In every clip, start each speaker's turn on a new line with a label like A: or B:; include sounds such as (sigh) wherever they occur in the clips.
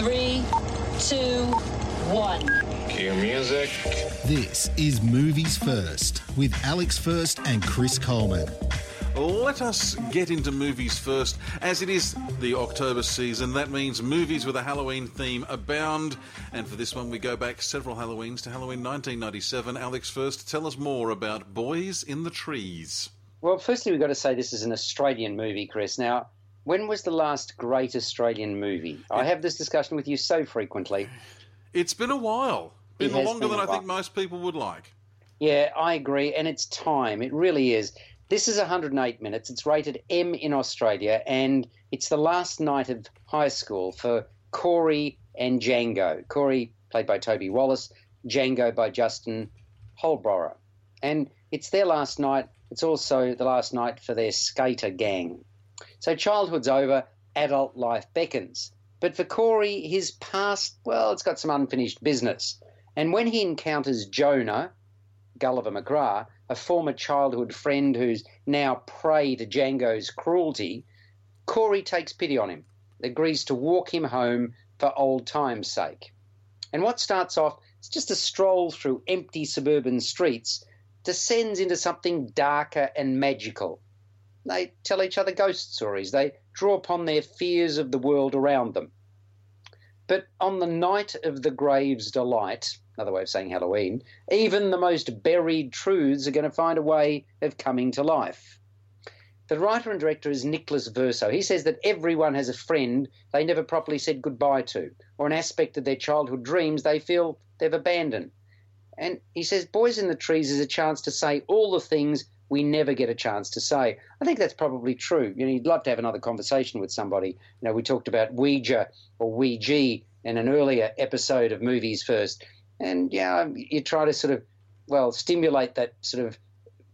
A: Five, four, three, two, one.
B: Cue music.
C: This is Movies First with Alex First and Chris Coleman.
D: Let us get into movies first. As it is the October season, that means movies with a Halloween theme abound. And for this one, we go back several Halloweens to Halloween 1997. Alex, first, tell us more about Boys in the Trees.
E: Well, firstly, we've got to say this is an Australian movie, Chris. Now, when was the last great Australian movie? I have this discussion with you so frequently.
D: It's been a while. Been longer
E: been
D: than I think most people would like.
E: Yeah, I agree, and it's time. It really is. This is 108 minutes. It's rated M in Australia, and it's the last night of high school for Corey and Django. Corey, played by Toby Wallace, Django by Justin Holborow. And it's their last night. It's also the last night for their skater gang. So childhood's over, adult life beckons. But for Corey, his past, well, it's got some unfinished business. And when he encounters Jonah, Gulliver McGrath, a former childhood friend who's now prey to Django's cruelty, Corey takes pity on him, agrees to walk him home for old time's sake. And what starts off as just a stroll through empty suburban streets descends into something darker and magical. They tell each other ghost stories, they draw upon their fears of the world around them. But on the night of the grave's delight, another way of saying Halloween, even the most buried truths are going to find a way of coming to life. The writer and director is Nicholas Verso. He says that everyone has a friend they never properly said goodbye to, or an aspect of their childhood dreams they feel they've abandoned. And he says Boys in the Trees is a chance to say all the things we never get a chance to say. I think that's probably true. You know, you'd love to have another conversation with somebody. You know, we talked about Ouija or Ouija in an earlier episode of Movies First. And yeah, you try to sort of, well, stimulate that sort of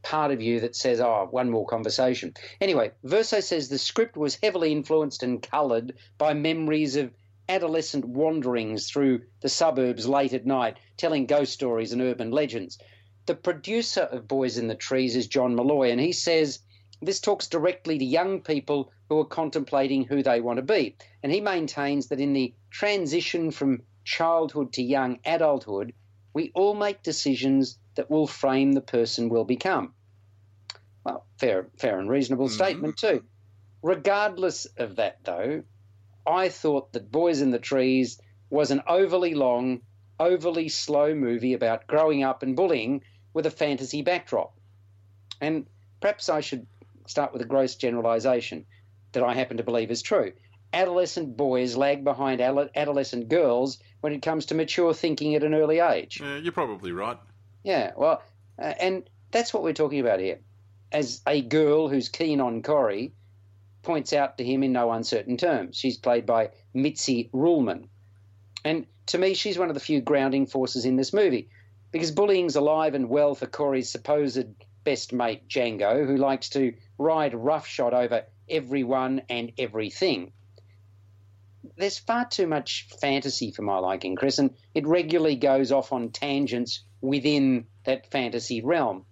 E: part of you that says, oh, one more conversation. Anyway, Verso says the script was heavily influenced and coloured by memories of adolescent wanderings through the suburbs late at night, telling ghost stories and urban legends. The producer of Boys in the Trees is John Molloy, and he says this talks directly to young people who are contemplating who they want to be. And he maintains that in the transition from childhood to young adulthood, we all make decisions that will frame the person we'll become. Well, fair, fair and reasonable mm-hmm. statement too. Regardless of that, though, I thought that Boys in the Trees was an overly long, overly slow movie about growing up and bullying with a fantasy backdrop. And perhaps I should start with a gross generalization that I happen to believe is true. Adolescent boys lag behind adolescent girls when it comes to mature thinking at an early age.
D: Yeah, you're probably right.
E: Yeah, well, uh, and that's what we're talking about here. As a girl who's keen on Corey points out to him in no uncertain terms. She's played by Mitzi Ruhlmann. And to me, she's one of the few grounding forces in this movie because bullying's alive and well for Corey's supposed best mate, Django, who likes to ride roughshod over everyone and everything. There's far too much fantasy for my liking, Chris, and it regularly goes off on tangents within that fantasy realm.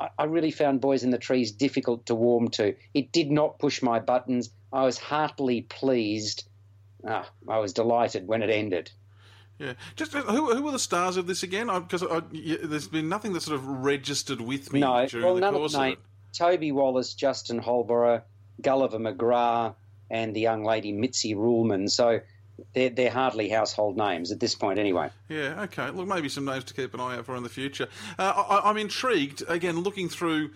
E: I, I really found Boys in the Trees difficult to warm to. It did not push my buttons. I was heartily pleased. Ah, I was delighted when it ended.
D: Yeah, just uh, who who were the stars of this again? Because there's been nothing that sort of registered with me
E: No,
D: during
E: well,
D: the
E: none
D: course
E: of
D: it.
E: Toby Wallace, Justin Holborow, Gulliver McGrath, and the young lady Mitzi Ruhlmann. So they're, they're hardly household names at this point, anyway.
D: Yeah, okay. Look, maybe some names to keep an eye out for in the future. Uh, I, I'm intrigued again, looking through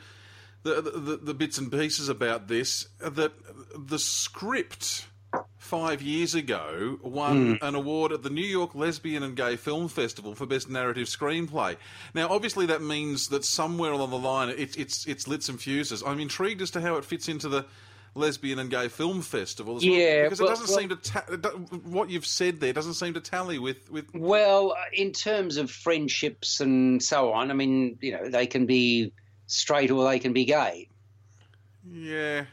D: the, the the bits and pieces about this. That the script five years ago won hmm. an award at the New York Lesbian and Gay Film Festival for Best Narrative Screenplay. Now, obviously, that means that somewhere along the line, it, it's it's lit some fuses. I'm intrigued as to how it fits into the lesbian and gay film festival. As
E: Yeah,
D: well, because
E: well-
D: it doesn't
E: well-
D: seem to ta- what you've said there doesn't seem to tally with with.
E: Well, in terms of friendships and so on, I mean, you know, they can be straight or they can be gay.
D: Yeah.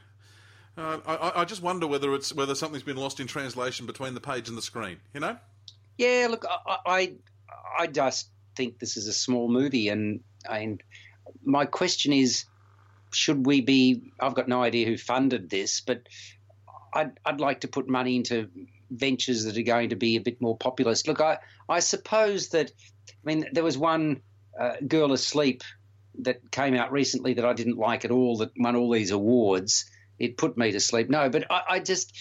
D: Uh, I- I, just wonder whether it's whether something's been lost in translation between the page and the screen. You know?
E: Yeah, look, I, I, I just think this is a small movie, and and my question is, should we be? I've got no idea who funded this, but I'd I'd like to put money into ventures that are going to be a bit more populist. Look, I I suppose that, I mean, there was one uh, girl asleep that came out recently that I didn't like at all that won all these awards. It put me to sleep. No, but I, I just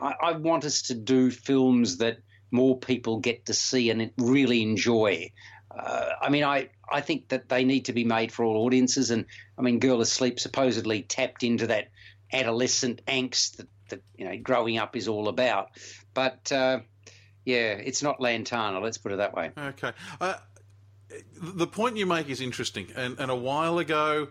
E: I, I want us to do films that more people get to see and really enjoy. Uh, I mean, I, I think that they need to be made for all audiences. And I mean, Girl Asleep supposedly tapped into that adolescent angst that, that you know growing up is all about. But uh, yeah, it's not Lantana. Let's put it that way.
D: Okay. Uh, the point you make is interesting, and, and a while ago.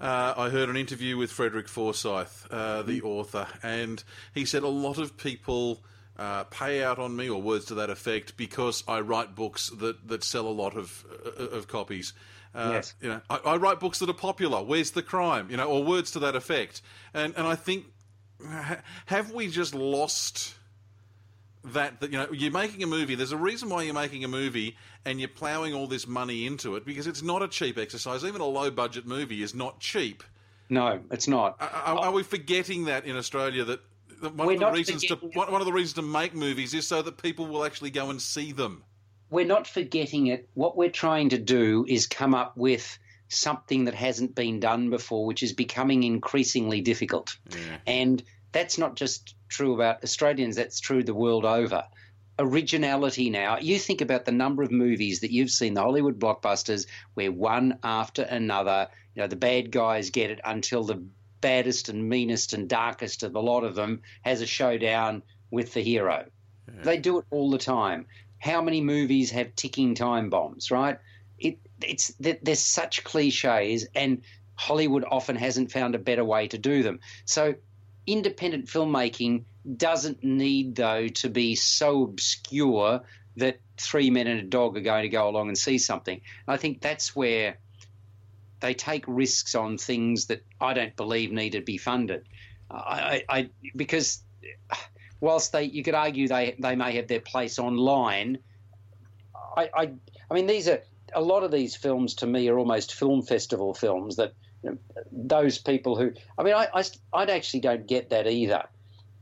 D: Uh, I heard an interview with Frederick Forsyth, uh, the author, and he said a lot of people uh, pay out on me, or words to that effect, because I write books that, that sell a lot of uh, of copies. Uh,
E: Yes.
D: You know, I, I write books that are popular. Where's the crime? You know, or words to that effect. And and I think have we just lost that that you know you're making a movie there's a reason why you're making a movie and you're ploughing all this money into it because it's not a cheap exercise even a low budget movie is not cheap
E: No, it's not.
D: are, are, are we forgetting that in australia that one
E: We're
D: of the reasons to
E: forgetting-
D: one, one of the reasons to make movies is so that people will actually go and see them
E: we're not forgetting it. What we're trying to do is come up with something that hasn't been done before, which is becoming increasingly difficult. And that's not just true about Australians, that's true the world over. Originality now, you think about the number of movies that you've seen, the Hollywood blockbusters, where one after another, you know, the bad guys get it until the baddest and meanest and darkest of the lot of them has a showdown with the hero. They do it all the time. How many movies have ticking time bombs, right? It, it's th- there's such cliches, and Hollywood often hasn't found a better way to do them. So, independent filmmaking doesn't need, though, to be so obscure that three men and a dog are going to go along and see something. I think that's where they take risks on things that I don't believe need to be funded. I, I, because whilst they you could argue they they may have their place online, I, I I mean these are a lot of these films to me are almost film festival films that those people who I mean I, I I actually don't get that either.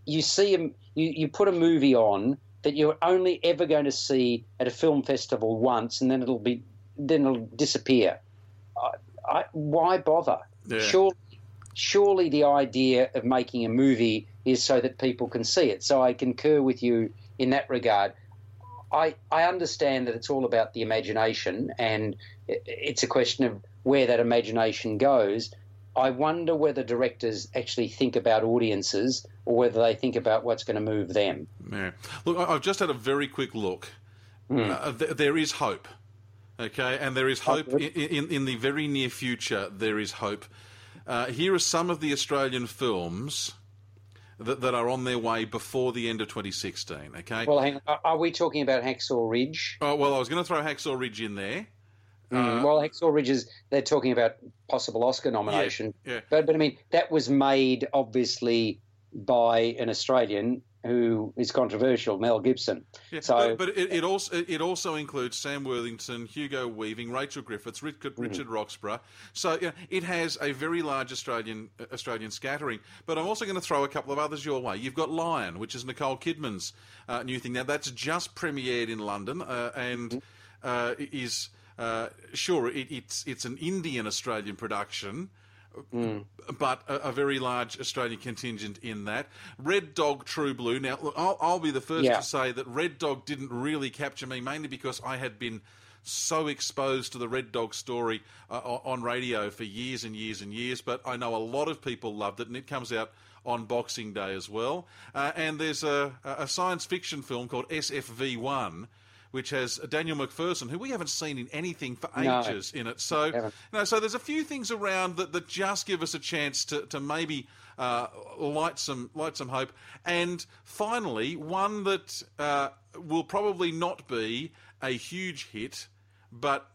E: You see 'em- you you put a movie on that you're only ever going to see at a film festival once and then it'll be then it'll disappear. I, I, why bother?
D: Yeah.
E: Surely surely the idea of making a movie is so that people can see it. So I concur with you in that regard. I, I understand that it's all about the imagination and it's a question of where that imagination goes. I wonder whether directors actually think about audiences or whether they think about what's going to move them.
D: yeah. Look I- i've just had a very quick look. Uh, th- there is hope okay? And there is hope in, in, in the very near future there is hope. Uh, here are some of the australian films that, that are on their way before the end of 2016 okay
E: Well, hang are- are we talking about Hacksaw Ridge?
D: Oh, well, I was going to throw Hacksaw Ridge in there.
E: Mm, well, Hacksaw Ridge is they're talking about possible Oscar nomination.
D: yeah.
E: But but I mean that was made obviously by an Australian who is controversial, Mel Gibson.
D: Yeah,
E: So
D: but, but it, it also it also includes Sam Worthington, Hugo Weaving, Rachel Griffiths, Richard, Richard Roxburgh. So you know, it has a very large Australian uh, Australian scattering. But I'm also going to throw a couple of others your way. You've got Lion, which is Nicole Kidman's uh, new thing. Now that's just premiered in London uh, and uh, is uh, sure it, it's it's an Indian Australian production but a, a very large Australian contingent in that. Red Dog True Blue. Now, look, I'll, I'll be the first
E: Yeah.
D: to say that Red Dog didn't really capture me, mainly because I had been so exposed to the Red Dog story uh, on radio for years and years and years. But I know a lot of people loved it, and it comes out on Boxing Day as well. Uh, and there's a, a science fiction film called SFV1. Which has Daniel MacPherson, who we haven't seen in anything for
E: No.
D: ages in it. So,
E: Haven't.
D: no, so there's a few things around that, that just give us a chance to, to maybe uh, light some light some hope. And finally, one that uh, will probably not be a huge hit, but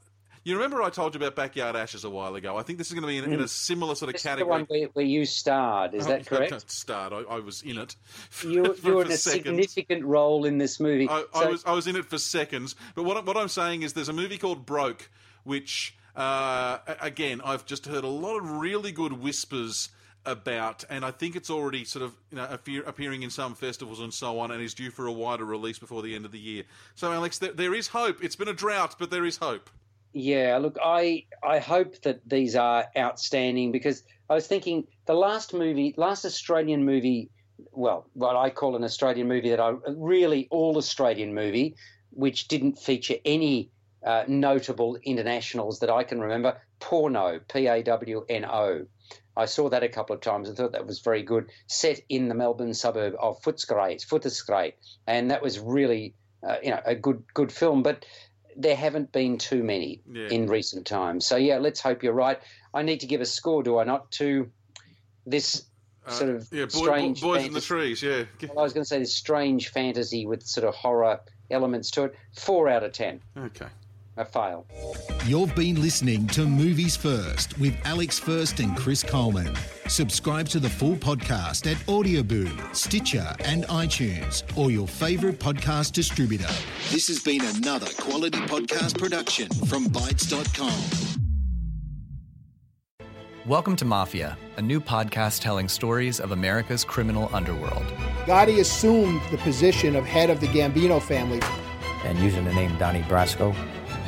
D: you remember I told you about Backyard Ashes a while ago. I think this is going to be in, in a similar sort of
E: This is the one where, where you starred. Is that
D: Oh,
E: correct? (laughs)
D: Starred. I, I was in it.
E: You,
D: for-
E: you (laughs) were in a
D: seconds.
E: significant role in this movie.
D: I, I was I was in it for seconds. But what, what I'm saying is, there's a movie called Broke, which uh, again I've just heard a lot of really good whispers about, and I think it's already sort of you know appear, appearing in some festivals and so on, and is due for a wider release before the end of the year. So, Alex, there, there is hope. It's been a drought, but there is hope.
E: Yeah, look, I I hope that these are outstanding because I was thinking the last movie, last Australian movie, well, what I call an Australian movie that I really all Australian movie, which didn't feature any uh, notable internationals that I can remember. Pawno, P A W N O. I saw that a couple of times. I thought that was very good. Set in the Melbourne suburb of Footscray, Footscray, and that was really, uh, you know, a good good film. But there haven't been too many
D: Yeah.
E: in recent times. So yeah, let's hope you're right. I need to give a score, do I not, to this sort of
D: Uh, Yeah, boy,
E: strange
D: boys in the trees. Yeah.
E: Well, I was going to say this strange fantasy with sort of horror elements to it. Four out of ten.
D: Okay.
E: A fail.
C: You've been listening to Movies First with Alex First and Chris Coleman. Subscribe to the full podcast at Audioboom, Stitcher, and iTunes, or your favourite podcast distributor. This has been another quality podcast production from Bytes.com.
F: Welcome to Mafia, a new podcast telling stories of America's criminal underworld.
G: Gotti assumed the position of head of the Gambino family.
H: And using the name Donnie Brasco,